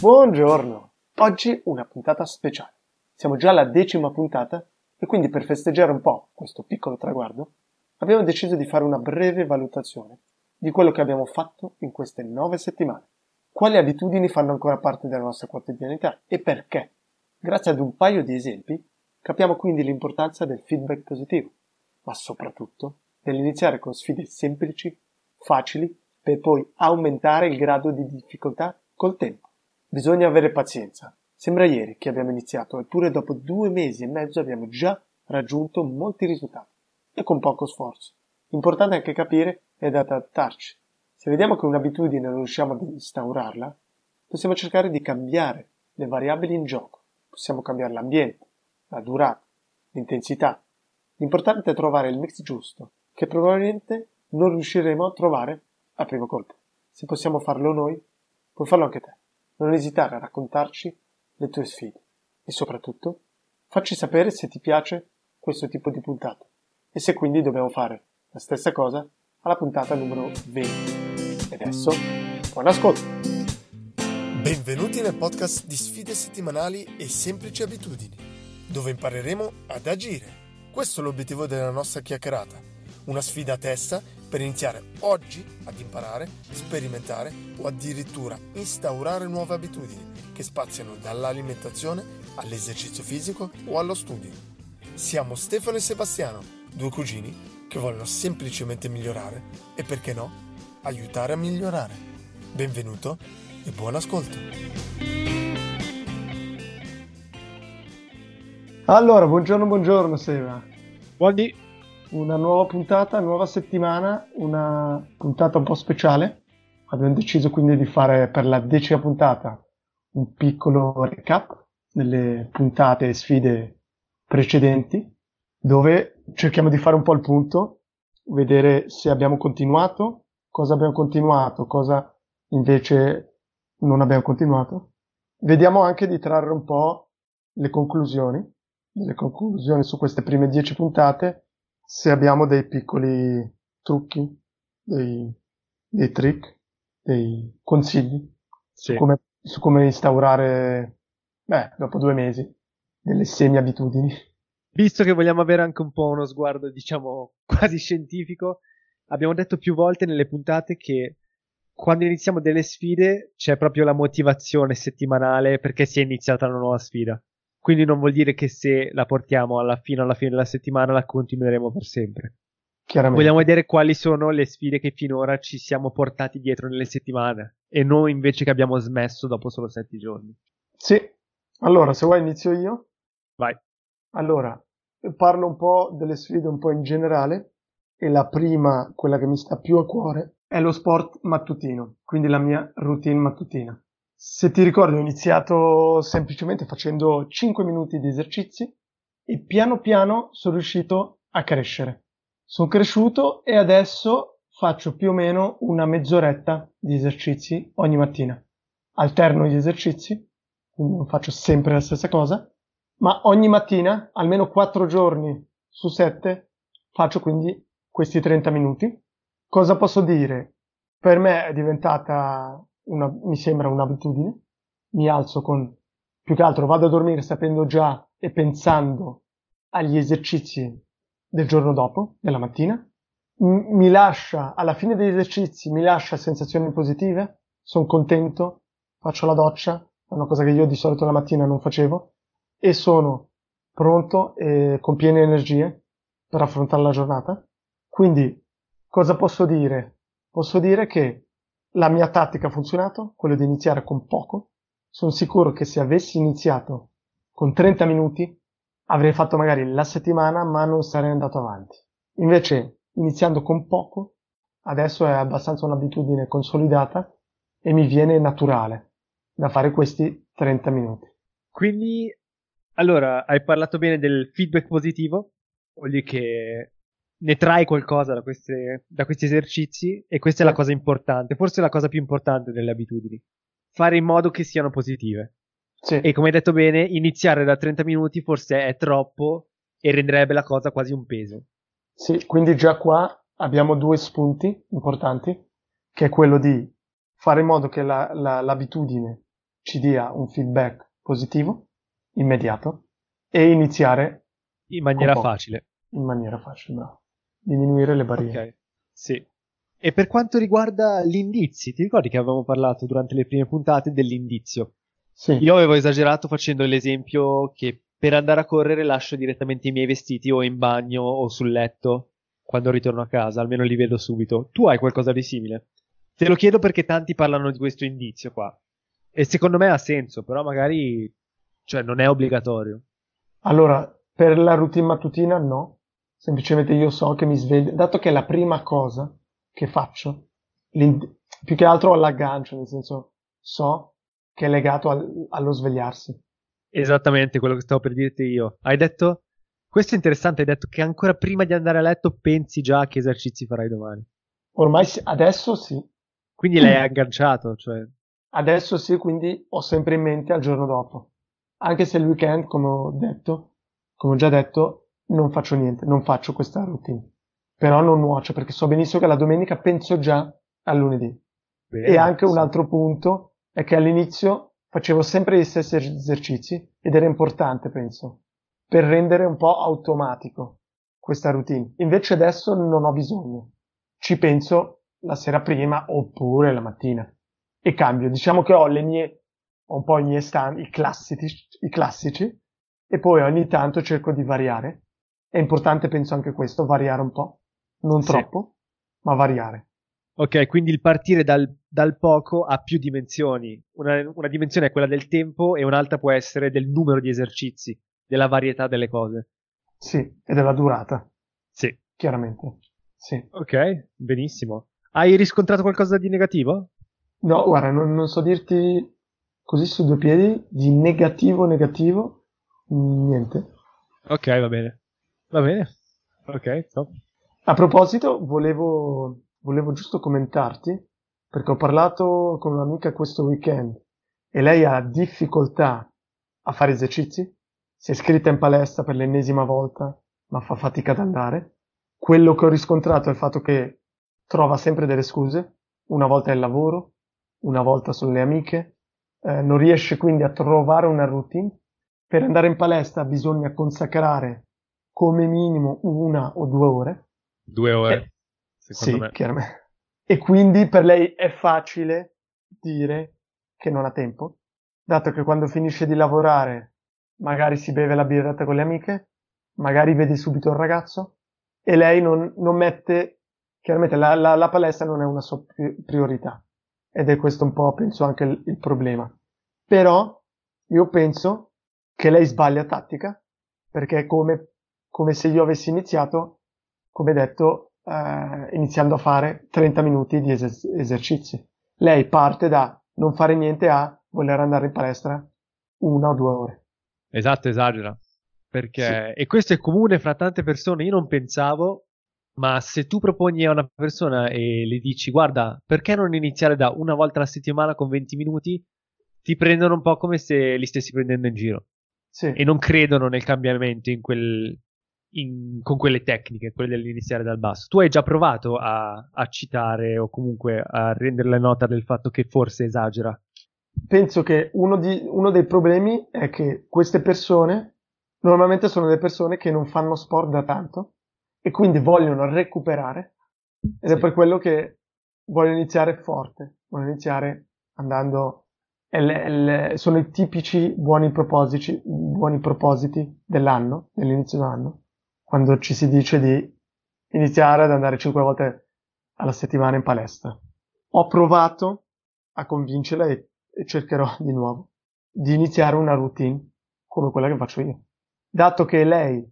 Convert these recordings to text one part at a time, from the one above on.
Buongiorno! Oggi una puntata speciale. Siamo già alla decima puntata e quindi per festeggiare un po' questo piccolo traguardo abbiamo deciso di fare una breve valutazione di quello che abbiamo fatto in queste nove settimane. Quali abitudini fanno ancora parte della nostra quotidianità e perché? Grazie ad un paio di esempi capiamo quindi l'importanza del feedback positivo, ma soprattutto nell'iniziare con sfide semplici, facili, per poi aumentare il grado di difficoltà col tempo. Bisogna avere pazienza. Sembra ieri che abbiamo iniziato, eppure dopo due mesi e mezzo abbiamo già raggiunto molti risultati. E con poco sforzo. Importante anche capire ed adattarci. Se vediamo che un'abitudine non riusciamo ad instaurarla, possiamo cercare di cambiare le variabili in gioco. Possiamo cambiare l'ambiente, la durata, l'intensità. L'importante è trovare il mix giusto, che probabilmente non riusciremo a trovare a primo colpo. Se possiamo farlo noi, puoi farlo anche te non esitare a raccontarci le tue sfide e soprattutto facci sapere se ti piace questo tipo di puntata e se quindi dobbiamo fare la stessa cosa alla puntata numero 20. E adesso, buon ascolto! Benvenuti nel podcast di sfide settimanali e semplici abitudini, dove impareremo ad agire. Questo è l'obiettivo della nostra chiacchierata, una sfida a testa per iniziare oggi ad imparare, sperimentare o addirittura instaurare nuove abitudini che spaziano dall'alimentazione all'esercizio fisico o allo studio. Siamo Stefano e Sebastiano, due cugini che vogliono semplicemente migliorare e perché no, aiutare a migliorare. Benvenuto e buon ascolto. Allora, buongiorno, buongiorno Seba. Buondì una nuova puntata, nuova settimana, una puntata un po' speciale. Abbiamo deciso quindi di fare per la decima puntata un piccolo recap delle puntate e sfide precedenti, dove cerchiamo di fare un po' il punto, vedere se abbiamo continuato, cosa abbiamo continuato, cosa invece non abbiamo continuato. Vediamo anche di trarre un po' le conclusioni, le conclusioni su queste prime dieci puntate se abbiamo dei piccoli trucchi, dei, dei trick, dei consigli sì. su, come, su come instaurare, beh, dopo due mesi, delle semi-abitudini. Visto che vogliamo avere anche un po' uno sguardo, diciamo, quasi scientifico, abbiamo detto più volte nelle puntate che quando iniziamo delle sfide c'è proprio la motivazione settimanale perché si è iniziata una nuova sfida. Quindi non vuol dire che se la portiamo alla fine, alla fine della settimana la continueremo per sempre. Vogliamo vedere quali sono le sfide che finora ci siamo portati dietro nelle settimane e non invece che abbiamo smesso dopo solo sette giorni. Sì, allora se vuoi inizio io. Vai. Allora, parlo un po' delle sfide un po' in generale e la prima, quella che mi sta più a cuore, è lo sport mattutino, quindi la mia routine mattutina. Se ti ricordi ho iniziato semplicemente facendo 5 minuti di esercizi e piano piano sono riuscito a crescere. Sono cresciuto e adesso faccio più o meno una mezz'oretta di esercizi ogni mattina. Alterno gli esercizi, quindi non faccio sempre la stessa cosa, ma ogni mattina, almeno 4 giorni su 7, faccio quindi questi 30 minuti. Cosa posso dire? Per me è diventata una, mi sembra un'abitudine. Mi alzo con, più che altro vado a dormire sapendo già e pensando agli esercizi del giorno dopo, della mattina. M- mi lascia, alla fine degli esercizi, mi lascia sensazioni positive, sono contento, faccio la doccia, è una cosa che io di solito la mattina non facevo, e sono pronto e con piene energie per affrontare la giornata. Quindi, cosa posso dire? Posso dire che la mia tattica ha funzionato, quello di iniziare con poco. Sono sicuro che se avessi iniziato con 30 minuti avrei fatto magari la settimana, ma non sarei andato avanti. Invece, iniziando con poco, adesso è abbastanza un'abitudine consolidata e mi viene naturale da fare questi 30 minuti. Quindi, allora, hai parlato bene del feedback positivo, vuol dire che ne trai qualcosa da, queste, da questi esercizi e questa è la cosa importante, forse la cosa più importante delle abitudini. Fare in modo che siano positive. Sì. E come hai detto bene, iniziare da 30 minuti forse è troppo e renderebbe la cosa quasi un peso. Sì, quindi già qua abbiamo due spunti importanti, che è quello di fare in modo che la, la, l'abitudine ci dia un feedback positivo, immediato, e iniziare in maniera facile. In maniera facile, bravo. Diminuire le barriere. Ok, sì. E per quanto riguarda gli indizi, ti ricordi che avevamo parlato durante le prime puntate dell'indizio? Sì. Io avevo esagerato facendo l'esempio che per andare a correre lascio direttamente i miei vestiti o in bagno o sul letto quando ritorno a casa, almeno li vedo subito. Tu hai qualcosa di simile? Te lo chiedo perché tanti parlano di questo indizio qua. E secondo me ha senso, però magari cioè non è obbligatorio. Allora, per la routine mattutina no, semplicemente io so che mi sveglio, dato che è la prima cosa che faccio, più che altro all'aggancio, nel senso so che è legato al, allo svegliarsi. Esattamente quello che stavo per dirti io. Hai detto, questo è interessante, hai detto che ancora prima di andare a letto pensi già a che esercizi farai domani. Ormai adesso sì. Quindi l'hai agganciato, cioè. Adesso sì, quindi ho sempre in mente al giorno dopo. Anche se il weekend, come ho detto, come ho già detto, non faccio niente, non faccio questa routine. Però non nuocio perché so benissimo che la domenica penso già al lunedì. Bene, e anche sì. un altro punto è che all'inizio facevo sempre gli stessi esercizi ed era importante, penso, per rendere un po' automatico questa routine. Invece adesso non ho bisogno. Ci penso la sera prima oppure la mattina e cambio. Diciamo che ho le mie, ho un po' i miei stand, i classici, i classici e poi ogni tanto cerco di variare. È importante, penso anche questo, variare un po'. Non sì. troppo, ma variare. Ok, quindi il partire dal, dal poco ha più dimensioni. Una, una, dimensione è quella del tempo e un'altra può essere del numero di esercizi, della varietà delle cose. Sì, e della durata. Sì. Chiaramente. Sì. Ok, benissimo. Hai riscontrato qualcosa di negativo? No, guarda, non, non so dirti così su due piedi di negativo negativo niente. Ok, va bene. Va bene. Ok, top. A proposito, volevo, volevo giusto commentarti, perché ho parlato con un'amica questo weekend e lei ha difficoltà a fare esercizi. Si è iscritta in palestra per l'ennesima volta, ma fa fatica ad andare. Quello che ho riscontrato è il fatto che trova sempre delle scuse. Una volta è il lavoro, una volta sono le amiche. Eh, non riesce quindi a trovare una routine per andare in palestra bisogna consacrare come minimo una o due ore. Due ore? E, sì, me. chiaramente. E quindi per lei è facile dire che non ha tempo, dato che quando finisce di lavorare magari si beve la birretta con le amiche, magari vede subito il ragazzo e lei non, non mette, chiaramente la, la, la, palestra non è una sua priorità ed è questo un po' penso anche il, il problema. Però io penso che lei sbaglia tattica, perché è come, come se io avessi iniziato, come detto, eh, iniziando a fare 30 minuti di eser- esercizi. Lei parte da non fare niente a voler andare in palestra una o due ore. Esatto, esagera. Perché, sì. e questo è comune fra tante persone, io non pensavo, ma se tu proponi a una persona e le dici guarda, perché non iniziare da una volta alla settimana con 20 minuti, ti prendono un po' come se li stessi prendendo in giro sì. e non credono nel cambiamento in quel, in, con quelle tecniche, quelle dell'iniziare dal basso. Tu hai già provato a, a citare o comunque a renderle nota del fatto che forse esagera? Penso che uno, di, uno dei problemi è che queste persone normalmente sono delle persone che non fanno sport da tanto e quindi vogliono recuperare ed sì. è per quello che vogliono iniziare forte, vogliono iniziare andando sono i tipici buoni propositi, buoni propositi dell'anno, dell'inizio dell'anno, quando ci si dice di iniziare ad andare 5 volte alla settimana in palestra. Ho provato a convincerla e, e cercherò di nuovo di iniziare una routine come quella che faccio io. Dato che lei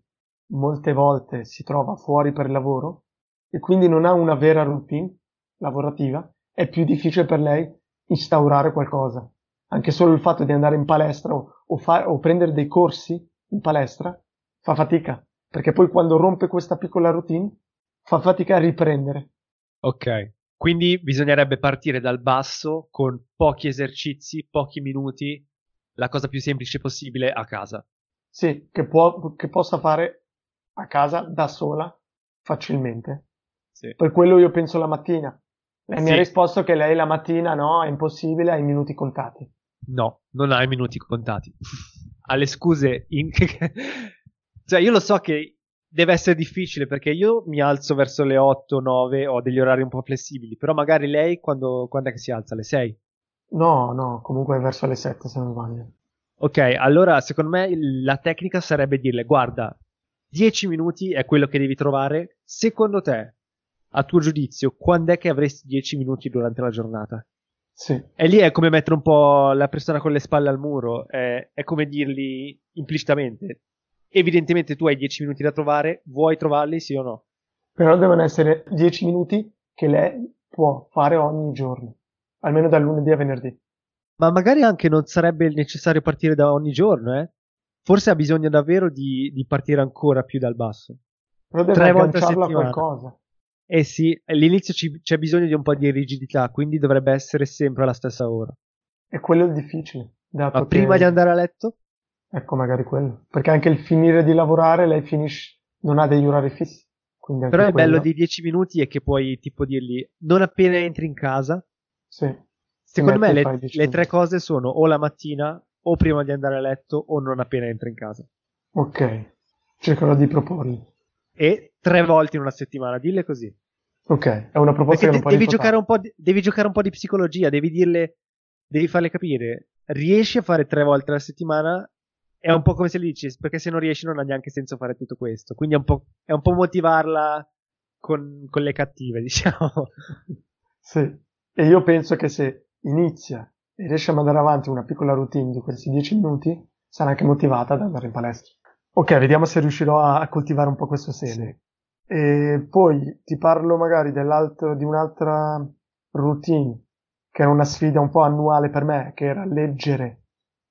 molte volte si trova fuori per lavoro e quindi non ha una vera routine lavorativa, è più difficile per lei instaurare qualcosa anche solo il fatto di andare in palestra o, o, fa- o prendere dei corsi in palestra fa fatica, perché poi quando rompe questa piccola routine fa fatica a riprendere. Ok, quindi bisognerebbe partire dal basso con pochi esercizi, pochi minuti, la cosa più semplice possibile a casa. Sì, che, può, che possa fare a casa da sola facilmente. Sì. Per quello io penso la mattina. Lei sì. mi ha risposto che lei la mattina no, è impossibile, ha i minuti contati. No, non hai minuti contati. Alle scuse, in... cioè io lo so che deve essere difficile perché io mi alzo verso le 8, 9, ho degli orari un po' flessibili, però magari lei quando, quando è che si alza? Alle 6? No, no, comunque verso le 7 se non sbaglio. Ok, allora secondo me la tecnica sarebbe dirle guarda, 10 minuti è quello che devi trovare, secondo te, a tuo giudizio, quando è che avresti 10 minuti durante la giornata? Sì. E lì è come mettere un po' la persona con le spalle al muro, è, è come dirgli implicitamente, evidentemente tu hai 10 minuti da trovare, vuoi trovarli sì o no? Però devono essere 10 minuti che lei può fare ogni giorno, almeno dal lunedì a venerdì. Ma magari anche non sarebbe necessario partire da ogni giorno, eh? Forse ha bisogno davvero di, di partire ancora più dal basso. Però deve Tre volte a settimana. qualcosa. Eh sì, all'inizio ci- c'è bisogno di un po' di rigidità, quindi dovrebbe essere sempre alla stessa ora. E quello è il difficile. Dato Ma che- prima di andare a letto? Ecco, magari quello. Perché anche il finire di lavorare, lei finisce, non ha degli orari fissi. Però il bello quello- dei 10 minuti è che puoi tipo dirgli non appena entri in casa. Sì. Secondo me e le, fai 10 le tre cose sono o la mattina, o prima di andare a letto, o non appena entri in casa. Ok. Cercherò di proporli. E tre volte in una settimana, dille così. Ok, è una proposta Perché che non devi, giocare un po di, devi giocare un po' di psicologia, devi dirle, devi farle capire. Riesci a fare tre volte alla settimana? È un po' come se le dici, perché se non riesci non ha neanche senso fare tutto questo. Quindi è un po', è un po' motivarla con, con le cattive, diciamo. Sì. E io penso che se inizia e riesce a mandare avanti una piccola routine di questi 10 minuti, sarà anche motivata ad andare in palestra. Ok, vediamo se riuscirò a, a coltivare un po' questo seme. E poi ti parlo magari di un'altra routine, che era una sfida un po' annuale per me, che era leggere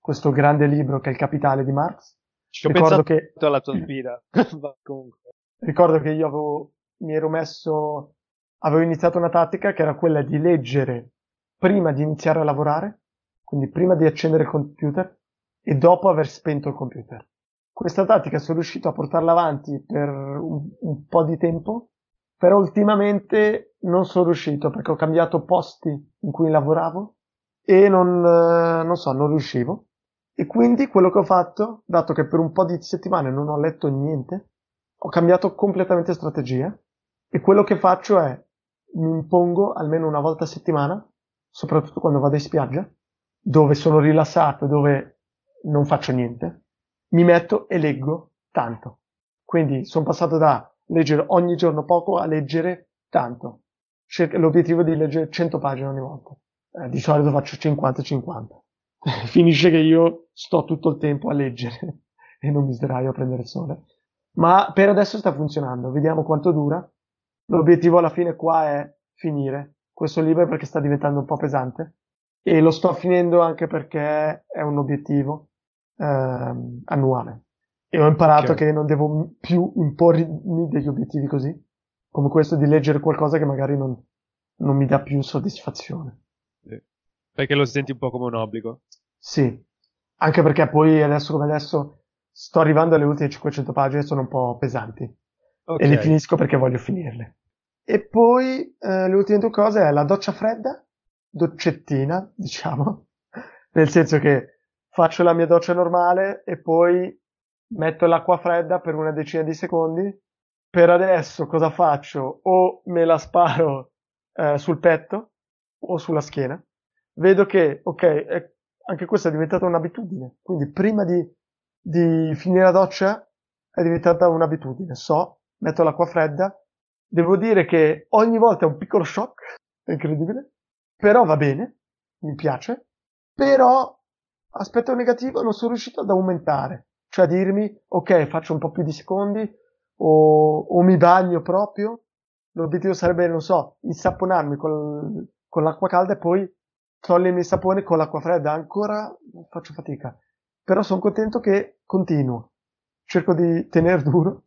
questo grande libro che è Il Capitale di Marx. Ci ho Ricordo che- alla tua sfida. Ricordo che io avevo, mi ero messo, avevo iniziato una tattica che era quella di leggere prima di iniziare a lavorare, quindi prima di accendere il computer e dopo aver spento il computer. Questa tattica sono riuscito a portarla avanti per un, un po' di tempo, però ultimamente non sono riuscito perché ho cambiato posti in cui lavoravo e non, eh, non so, non riuscivo. E quindi quello che ho fatto, dato che per un po' di settimane non ho letto niente, ho cambiato completamente strategia e quello che faccio è mi impongo almeno una volta a settimana, soprattutto quando vado in spiaggia, dove sono rilassato, dove non faccio niente, mi metto e leggo tanto. Quindi sono passato da leggere ogni giorno poco a leggere tanto. L'obiettivo è di leggere 100 pagine ogni volta. Eh, di solito faccio 50-50. Finisce che io sto tutto il tempo a leggere e non mi sdraio a prendere il sole. Ma per adesso sta funzionando, vediamo quanto dura. L'obiettivo alla fine qua è finire questo libro perché sta diventando un po' pesante e lo sto finendo anche perché è un obiettivo ehm, annuale. E ho imparato Ok. che non devo più impormi degli obiettivi così, come questo di leggere qualcosa che magari non, non mi dà più soddisfazione. Perché lo senti un po' come un obbligo. Sì, anche perché poi adesso come adesso sto arrivando alle ultime 500 pagine sono un po' pesanti. Ok. e le finisco perché voglio finirle. E poi eh, le ultime due cose è la doccia fredda, doccettina, diciamo, nel senso che faccio la mia doccia normale e poi metto l'acqua fredda per una decina di secondi. Per adesso cosa faccio? O me la sparo eh, sul petto o sulla schiena. Vedo che, ok, è- anche questa è diventata un'abitudine. Quindi prima di, di finire la doccia è diventata un'abitudine. So, metto l'acqua fredda. Devo dire che ogni volta è un piccolo shock, è incredibile, però va bene, mi piace. Però, aspetto negativo, non sono riuscito ad aumentare. Cioè a dirmi, ok, faccio un po' più di secondi, o, o mi bagno proprio. L'obiettivo sarebbe, non so, insaponarmi col- con l'acqua calda e poi togliermi il sapone con l'acqua fredda. Ancora faccio fatica. Però sono contento che continuo. Cerco di tenere duro,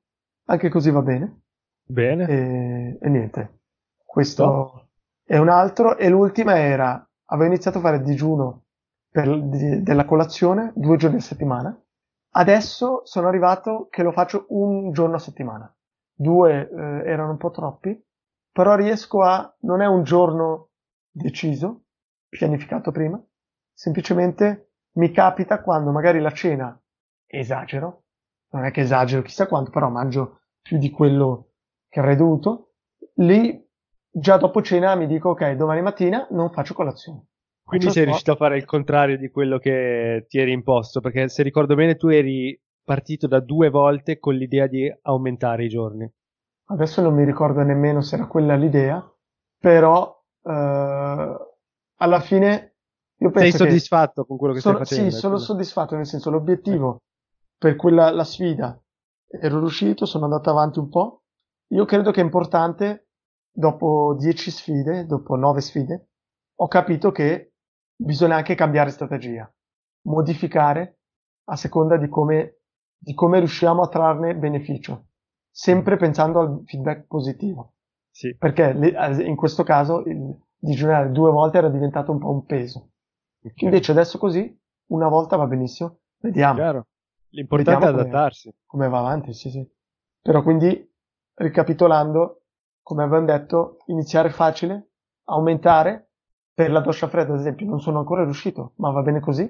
anche così va bene. Bene. E, e niente. Questo è un altro. E l'ultima era, avevo iniziato a fare digiuno per, di- della colazione due giorni a settimana. Adesso sono arrivato che lo faccio un giorno a settimana. Due eh, erano un po' troppi, però riesco a, non è un giorno deciso, pianificato prima, semplicemente mi capita quando magari la cena esagero, non è che esagero chissà quanto, però mangio più di quello che avrei dovuto, lì già dopo cena mi dico ok, domani mattina non faccio colazione. Quindi Faccio sei sport. riuscito a fare il contrario di quello che ti eri imposto, perché se ricordo bene tu eri partito da due volte con l'idea di aumentare i giorni. Adesso non mi ricordo nemmeno se era quella l'idea, però eh, alla fine io Sei penso che soddisfatto con quello che sono, stai facendo? sì, sono soddisfatto, nel senso l'obiettivo per quella la sfida ero riuscito, sono andato avanti un po'. Io credo che è importante, dopo 10 sfide, dopo 9 sfide, ho capito che bisogna anche cambiare strategia, modificare a seconda di come, di come riusciamo a trarne beneficio, sempre pensando al feedback positivo. Sì, Perché in questo caso il digiunare due volte era diventato un po' un peso. ok. Invece adesso così, una volta va benissimo, vediamo Chiaro. L'importante è Vediamo come- adattarsi. come va avanti, sì sì. Però quindi, ricapitolando, come abbiamo detto, iniziare facile, aumentare, per la doccia fredda ad esempio non sono ancora riuscito, ma va bene così,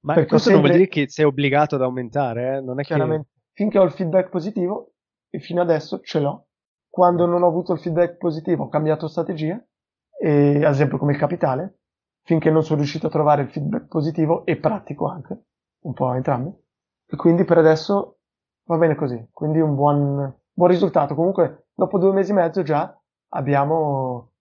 Ma questo ho non vuol sempre- dire che sei obbligato ad aumentare, eh? Non è che... chiaramente. Finché ho il feedback positivo, e fino adesso ce l'ho, quando non ho avuto il feedback positivo ho cambiato strategia, e ad esempio come il capitale, finché non sono riuscito a trovare il feedback positivo e pratico anche, un po' entrambi, e quindi per adesso va bene così, quindi un buon, buon risultato. Comunque dopo due mesi e mezzo già abbiamo,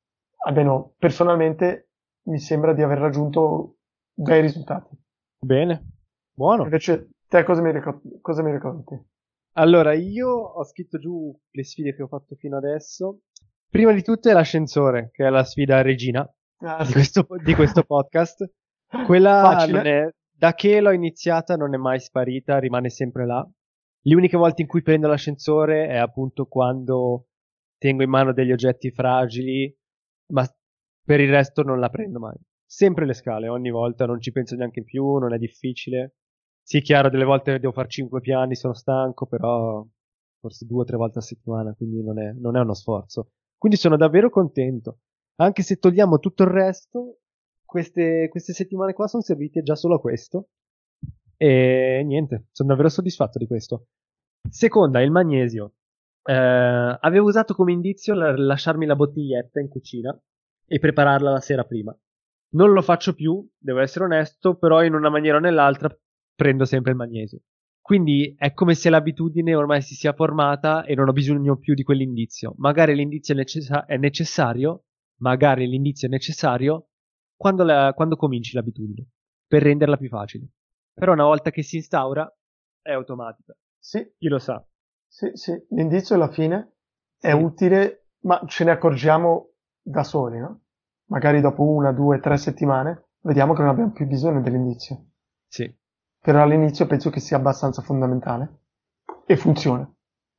almeno personalmente mi sembra di aver raggiunto bei risultati. Bene, buono. Invece te cosa mi, ricor- cosa mi racconti? Allora, io ho scritto giù le sfide che ho fatto fino adesso. Prima di tutto è l'ascensore, che è la sfida regina Ah, di sì. questo, di questo podcast. Quella è, da che l'ho iniziata non è mai sparita, rimane sempre là. Le uniche volte in cui prendo l'ascensore è appunto quando tengo in mano degli oggetti fragili, ma per il resto non la prendo mai. Sempre le scale, ogni volta, non ci penso neanche più, non è difficile. Sì, chiaro, delle volte devo fare cinque piani, sono stanco, però forse due o tre volte a settimana, quindi non è, non è uno sforzo. Quindi sono davvero contento. Anche se togliamo tutto il resto, queste, queste settimane qua sono servite già solo a questo. E niente, sono davvero soddisfatto di questo. Seconda, il magnesio. Eh, avevo usato come indizio la- lasciarmi la bottiglietta in cucina e prepararla la sera prima. Non lo faccio più, devo essere onesto, però in una maniera o nell'altra prendo sempre il magnesio. Quindi è come se l'abitudine ormai si sia formata e non ho bisogno più di quell'indizio. Magari l'indizio è, necessa- è necessario, magari l'indizio è necessario quando, la- quando cominci l'abitudine, per renderla più facile. Però una volta che si instaura è automatica. Sì, Chi lo sa? sì, sì. L'indizio alla fine è Sì. utile, ma ce ne accorgiamo da soli, no? Magari dopo una, due, tre settimane vediamo che non abbiamo più bisogno dell'indizio. Sì. Però all'inizio penso che sia abbastanza fondamentale e funziona.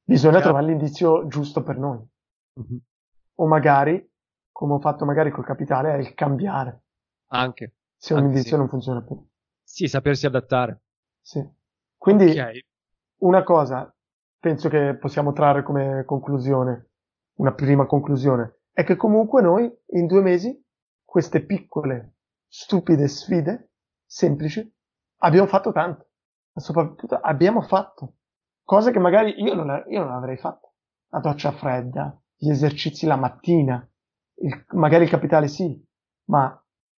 Bisogna Chiaro. trovare l'indizio giusto per noi. Mhm. O magari, come ho fatto magari col capitale, è il cambiare. Anche. Se un Anche indizio sì. non funziona più. Sì, sapersi adattare. Sì. Quindi Ok. una cosa penso che possiamo trarre come conclusione, una prima conclusione, è che comunque noi in due mesi queste piccole, stupide sfide, semplici, abbiamo fatto tanto. Ma soprattutto abbiamo fatto cose che magari io non, io non avrei fatto. La doccia fredda, gli esercizi la mattina, il- magari il capitale sì, ma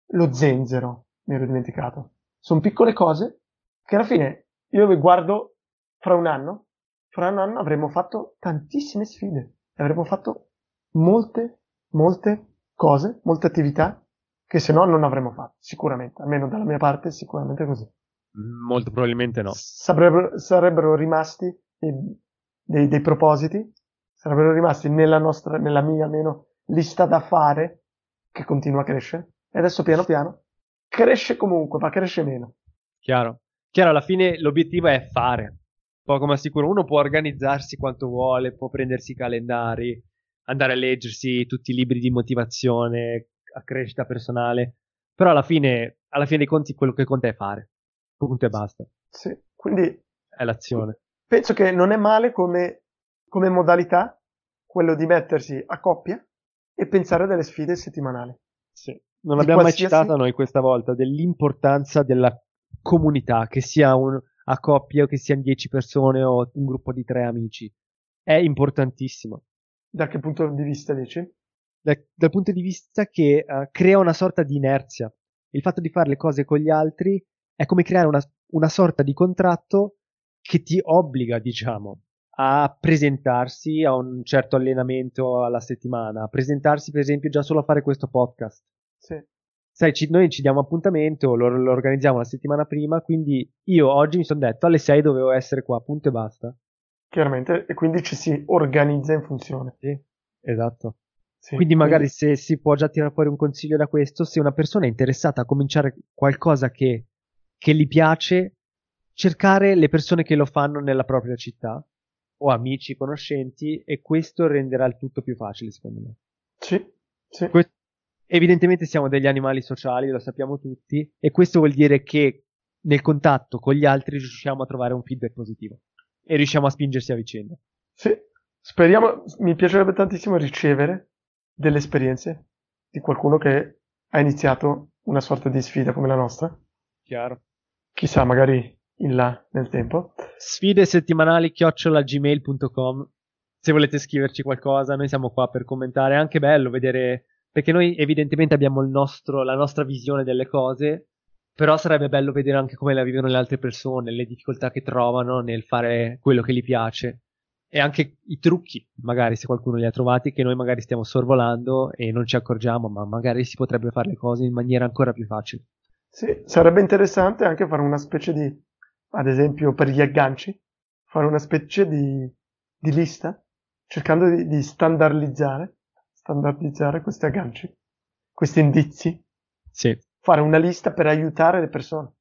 lo zenzero mi ero dimenticato. Sono piccole cose che alla fine io mi guardo fra un anno, fra un anno avremo fatto tantissime sfide e avremo fatto molte, molte cose, molte attività che se no non avremmo fatto, sicuramente, almeno dalla mia parte sicuramente così. Molto probabilmente no. Sarebbero, sarebbero rimasti dei, dei- dei propositi, sarebbero rimasti nella nostra, nella mia almeno, lista da fare che continua a crescere e adesso piano piano cresce comunque, ma cresce meno. Chiaro. Chiaro, alla fine l'obiettivo è fare. Poco ma sicuro. Uno può organizzarsi quanto vuole, può prendersi i calendari, andare a leggersi tutti i libri di motivazione, a crescita personale. Però alla fine, alla fine dei conti, quello che conta è fare. Punto e basta. Sì. Quindi È l'azione. penso che non è male come, come modalità quello di mettersi a coppia e pensare a delle sfide settimanali. Sì. non l'abbiamo qualsiasi... mai citata noi questa volta, dell'importanza della comunità, che sia un, a coppia o che siano 10 persone o un gruppo di tre amici. È importantissimo. Da che punto di vista dici? Da, dal punto di vista che uh, crea una sorta di inerzia. Il fatto di fare le cose con gli altri è come creare una, una sorta di contratto che ti obbliga, diciamo, a presentarsi a un certo allenamento alla settimana, a presentarsi per esempio già solo a fare questo podcast. Sì. Sai, ci, noi ci diamo appuntamento, lo, lo, organizziamo la settimana prima, quindi io oggi mi sono detto alle 6 dovevo essere qua, punto e basta. Chiaramente, e quindi ci si organizza in funzione. Sì, esatto. Sì, quindi magari quindi... se si può già tirare fuori un consiglio da questo, se una persona è interessata a cominciare qualcosa che, che gli piace, cercare le persone che lo fanno nella propria città o amici, conoscenti e questo renderà il tutto più facile secondo me. Sì, sì. Que- evidentemente siamo degli animali sociali, lo sappiamo tutti e questo vuol dire che nel contatto con gli altri riusciamo a trovare un feedback positivo e riusciamo a spingersi a vicenda. Sì, speriamo, mi piacerebbe tantissimo ricevere delle esperienze di qualcuno che ha iniziato una sorta di sfida come la nostra. Chiaro. Chissà, magari in là nel tempo. Sfide settimanali chiocciolagmail.com se volete scriverci qualcosa, noi siamo qua per commentare. È anche bello vedere, perché noi evidentemente abbiamo nostro, la nostra visione delle cose, però sarebbe bello vedere anche come la vivono le altre persone, le difficoltà che trovano nel fare quello che gli piace. E anche i trucchi, magari se qualcuno li ha trovati, che noi magari stiamo sorvolando e non ci accorgiamo, ma magari si potrebbe fare le cose in maniera ancora più facile. Sì, sarebbe interessante anche fare una specie di ad esempio per gli agganci, fare una specie di, di lista, cercando di, di standardizzare, standardizzare questi agganci, questi indizi. Sì. Fare una lista per aiutare le persone.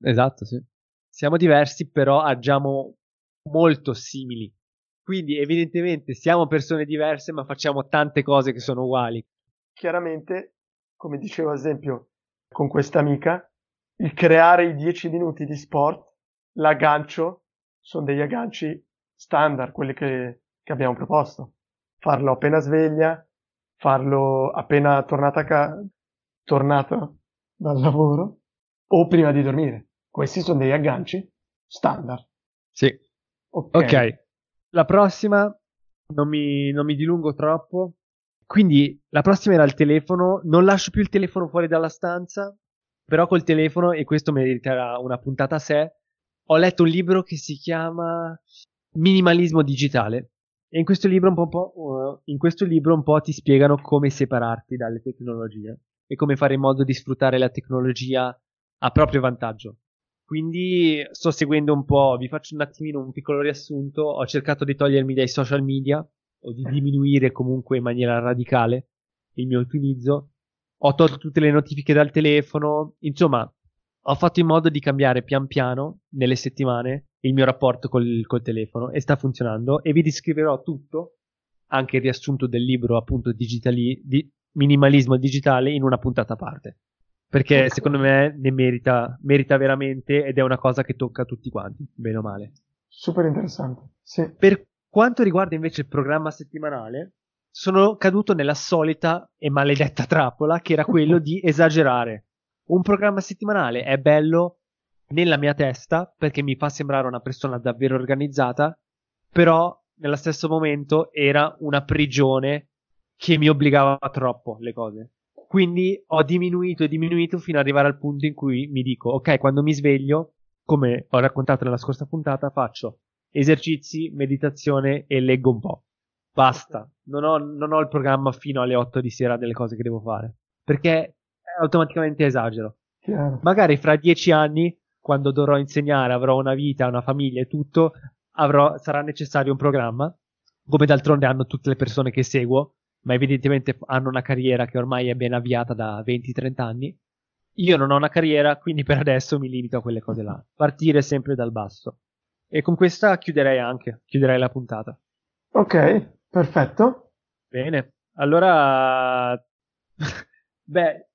Esatto, sì. Siamo diversi, però agiamo molto simili. Quindi, evidentemente, siamo persone diverse, ma facciamo tante cose che sono uguali. Chiaramente, come dicevo ad esempio con questa amica, il creare i 10 minuti di sport l'aggancio sono degli agganci standard, quelli che, che abbiamo proposto. Farlo appena sveglia, farlo appena tornata, ca- tornata dal lavoro o prima di dormire. Questi sono degli agganci standard. Sì. Ok. okay. La prossima, non mi, non mi dilungo troppo. Quindi la prossima era il telefono. Non lascio più il telefono fuori dalla stanza, però col telefono, e questo meriterà una puntata a sé, ho letto un libro che si chiama Minimalismo digitale. E in questo libro un po', po', uh, in questo libro un po' ti spiegano come separarti dalle tecnologie e come fare in modo di sfruttare la tecnologia a proprio vantaggio. Quindi sto seguendo un po', vi faccio un attimino un piccolo riassunto, ho cercato di togliermi dai social media o di diminuire comunque in maniera radicale il mio utilizzo, ho tolto tutte le notifiche dal telefono, insomma ho fatto in modo di cambiare pian piano nelle settimane il mio rapporto col, col telefono e sta funzionando e vi descriverò tutto, anche il riassunto del libro appunto digitali, di minimalismo digitale in una puntata a parte. Perché secondo me ne merita, merita veramente ed è una cosa che tocca a tutti quanti, bene o male. Super interessante. Sì. Per quanto riguarda invece il programma settimanale, sono caduto nella solita e maledetta trappola che era quello di esagerare un programma settimanale è bello nella mia testa perché mi fa sembrare una persona davvero organizzata, però nello stesso momento era una prigione che mi obbligava troppo le cose. Quindi ho diminuito e diminuito fino ad arrivare al punto in cui mi dico, ok, quando mi sveglio, come ho raccontato nella scorsa puntata, faccio esercizi, meditazione e leggo un po'. Basta. Non ho, non ho il programma fino alle 8 di sera delle cose che devo fare. Perché automaticamente esagero. Chiaro. Magari fra dieci anni, quando dovrò insegnare, avrò una vita, una famiglia e tutto, avrò, sarà necessario un programma, come d'altronde hanno tutte le persone che seguo, ma evidentemente hanno una carriera che ormai è ben avviata da 20-30 anni. Io non ho una carriera, quindi per adesso mi limito a quelle cose là. Partire sempre dal basso. E con questa chiuderei anche, chiuderei la puntata. Ok, perfetto. Bene, allora... Beh,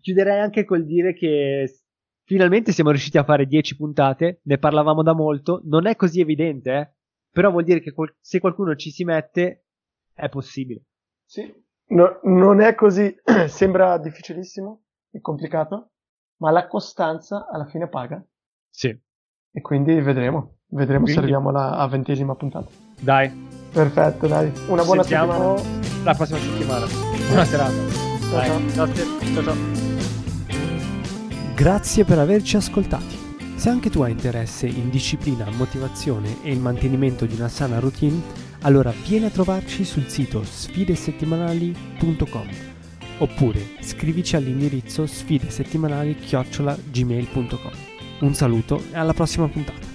chiuderei anche col dire che finalmente siamo riusciti a fare 10 puntate, ne parlavamo da molto, non è così evidente, eh? però vuol dire che se qualcuno ci si mette è possibile. Sì, no, non è così, sembra difficilissimo e complicato, ma la costanza alla fine paga. Sì. E quindi vedremo, vedremo Quindi? se arriviamo alla a ventesima puntata. Dai, Perfetto, dai, una buona sentiamo settimana. la prossima settimana. Buona serata. Dai, ciao. grazie. Ciao ciao. Grazie per averci ascoltati. Se anche tu hai interesse in disciplina, motivazione e il mantenimento di una sana routine, allora vieni a trovarci sul sito sfidesettimanali.com oppure scrivici all'indirizzo sfidesettimanali-gmail.com. Un saluto e alla prossima puntata.